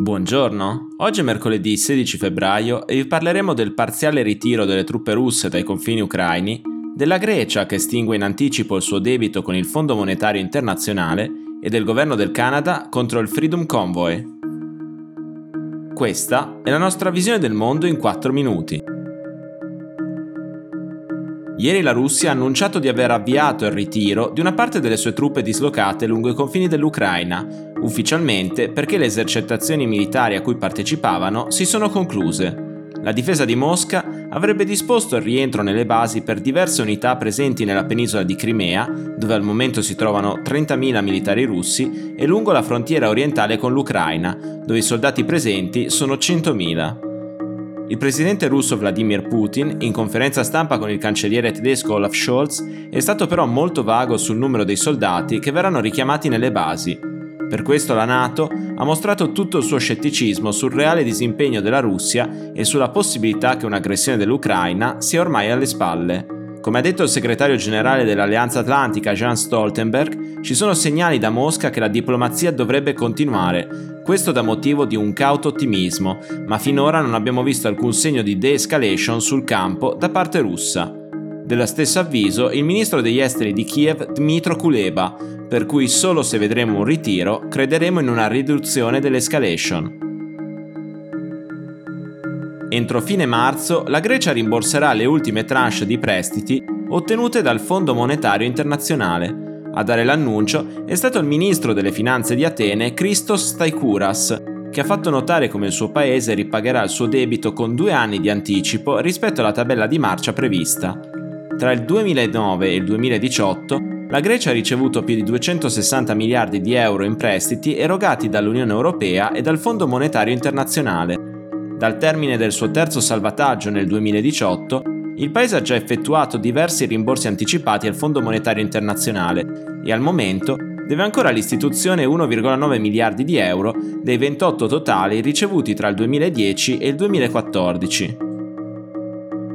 Buongiorno, oggi è mercoledì 16 febbraio e vi parleremo del parziale ritiro delle truppe russe dai confini ucraini, della Grecia che estingue in anticipo il suo debito con il Fondo Monetario Internazionale e del governo del Canada contro il Freedom Convoy. Questa è la nostra visione del mondo in 4 minuti. Ieri la Russia ha annunciato di aver avviato il ritiro di una parte delle sue truppe dislocate lungo i confini dell'Ucraina, ufficialmente perché le esercitazioni militari a cui partecipavano si sono concluse. La difesa di Mosca avrebbe disposto il rientro nelle basi per diverse unità presenti nella penisola di Crimea, dove al momento si trovano 30.000 militari russi, e lungo la frontiera orientale con l'Ucraina, dove i soldati presenti sono 100.000. Il presidente russo Vladimir Putin, in conferenza stampa con il cancelliere tedesco Olaf Scholz, è stato però molto vago sul numero dei soldati che verranno richiamati nelle basi. Per questo la Nato ha mostrato tutto il suo scetticismo sul reale disimpegno della Russia e sulla possibilità che un'aggressione dell'Ucraina sia ormai alle spalle. Come ha detto il segretario generale dell'Alleanza Atlantica Jean Stoltenberg, ci sono segnali da Mosca che la diplomazia dovrebbe continuare, questo da motivo di un cauto ottimismo, ma finora non abbiamo visto alcun segno di de-escalation sul campo da parte russa. Dello stesso avviso il ministro degli esteri di Kiev Dmitro Kuleba, per cui solo se vedremo un ritiro crederemo in una riduzione dell'escalation. Entro fine marzo la Grecia rimborserà le ultime tranche di prestiti ottenute dal Fondo Monetario Internazionale. A dare l'annuncio è stato il ministro delle finanze di Atene Christos Staikouras, che ha fatto notare come il suo paese ripagherà il suo debito con due anni di anticipo rispetto alla tabella di marcia prevista. Tra il 2009 e il 2018 la Grecia ha ricevuto più di 260 miliardi di euro in prestiti erogati dall'Unione Europea e dal Fondo Monetario Internazionale, dal termine del suo terzo salvataggio nel 2018, il paese ha già effettuato diversi rimborsi anticipati al Fondo Monetario Internazionale e al momento deve ancora all'istituzione 1,9 miliardi di euro dei 28 totali ricevuti tra il 2010 e il 2014.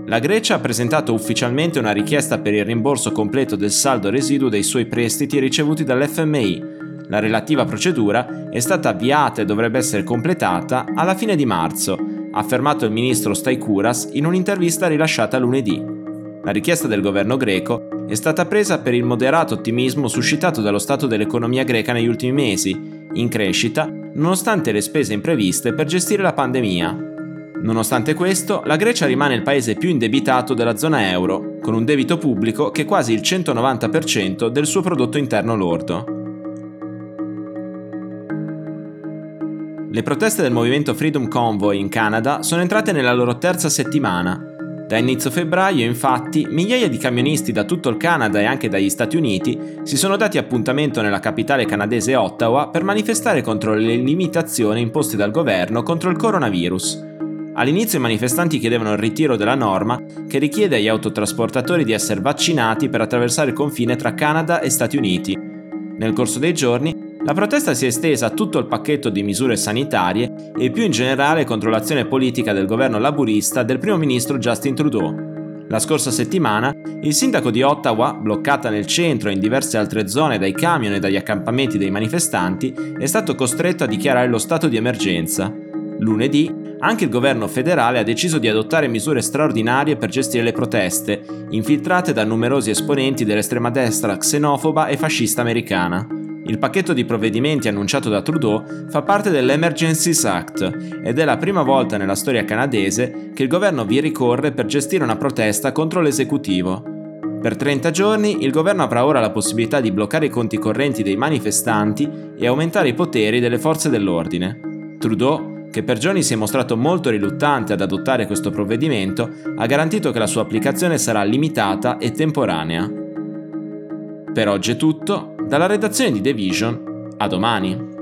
La Grecia ha presentato ufficialmente una richiesta per il rimborso completo del saldo residuo dei suoi prestiti ricevuti dall'FMI. La relativa procedura è stata avviata e dovrebbe essere completata alla fine di marzo ha affermato il ministro Staikouras in un'intervista rilasciata lunedì. La richiesta del governo greco è stata presa per il moderato ottimismo suscitato dallo stato dell'economia greca negli ultimi mesi, in crescita, nonostante le spese impreviste per gestire la pandemia. Nonostante questo, la Grecia rimane il paese più indebitato della zona euro, con un debito pubblico che è quasi il 190% del suo prodotto interno lordo. Le proteste del movimento Freedom Convoy in Canada sono entrate nella loro terza settimana. Da inizio febbraio, infatti, migliaia di camionisti da tutto il Canada e anche dagli Stati Uniti si sono dati appuntamento nella capitale canadese Ottawa per manifestare contro le limitazioni imposte dal governo contro il coronavirus. All'inizio i manifestanti chiedevano il ritiro della norma che richiede agli autotrasportatori di essere vaccinati per attraversare il confine tra Canada e Stati Uniti. Nel corso dei giorni la protesta si è estesa a tutto il pacchetto di misure sanitarie e più in generale contro l'azione politica del governo laburista del primo ministro Justin Trudeau. La scorsa settimana, il sindaco di Ottawa, bloccata nel centro e in diverse altre zone dai camion e dagli accampamenti dei manifestanti, è stato costretto a dichiarare lo stato di emergenza. Lunedì, anche il governo federale ha deciso di adottare misure straordinarie per gestire le proteste, infiltrate da numerosi esponenti dell'estrema destra xenofoba e fascista americana. Il pacchetto di provvedimenti annunciato da Trudeau fa parte dell'Emergencies Act ed è la prima volta nella storia canadese che il governo vi ricorre per gestire una protesta contro l'esecutivo. Per 30 giorni il governo avrà ora la possibilità di bloccare i conti correnti dei manifestanti e aumentare i poteri delle forze dell'ordine. Trudeau, che per giorni si è mostrato molto riluttante ad adottare questo provvedimento, ha garantito che la sua applicazione sarà limitata e temporanea. Per oggi è tutto, dalla redazione di The Vision, a domani.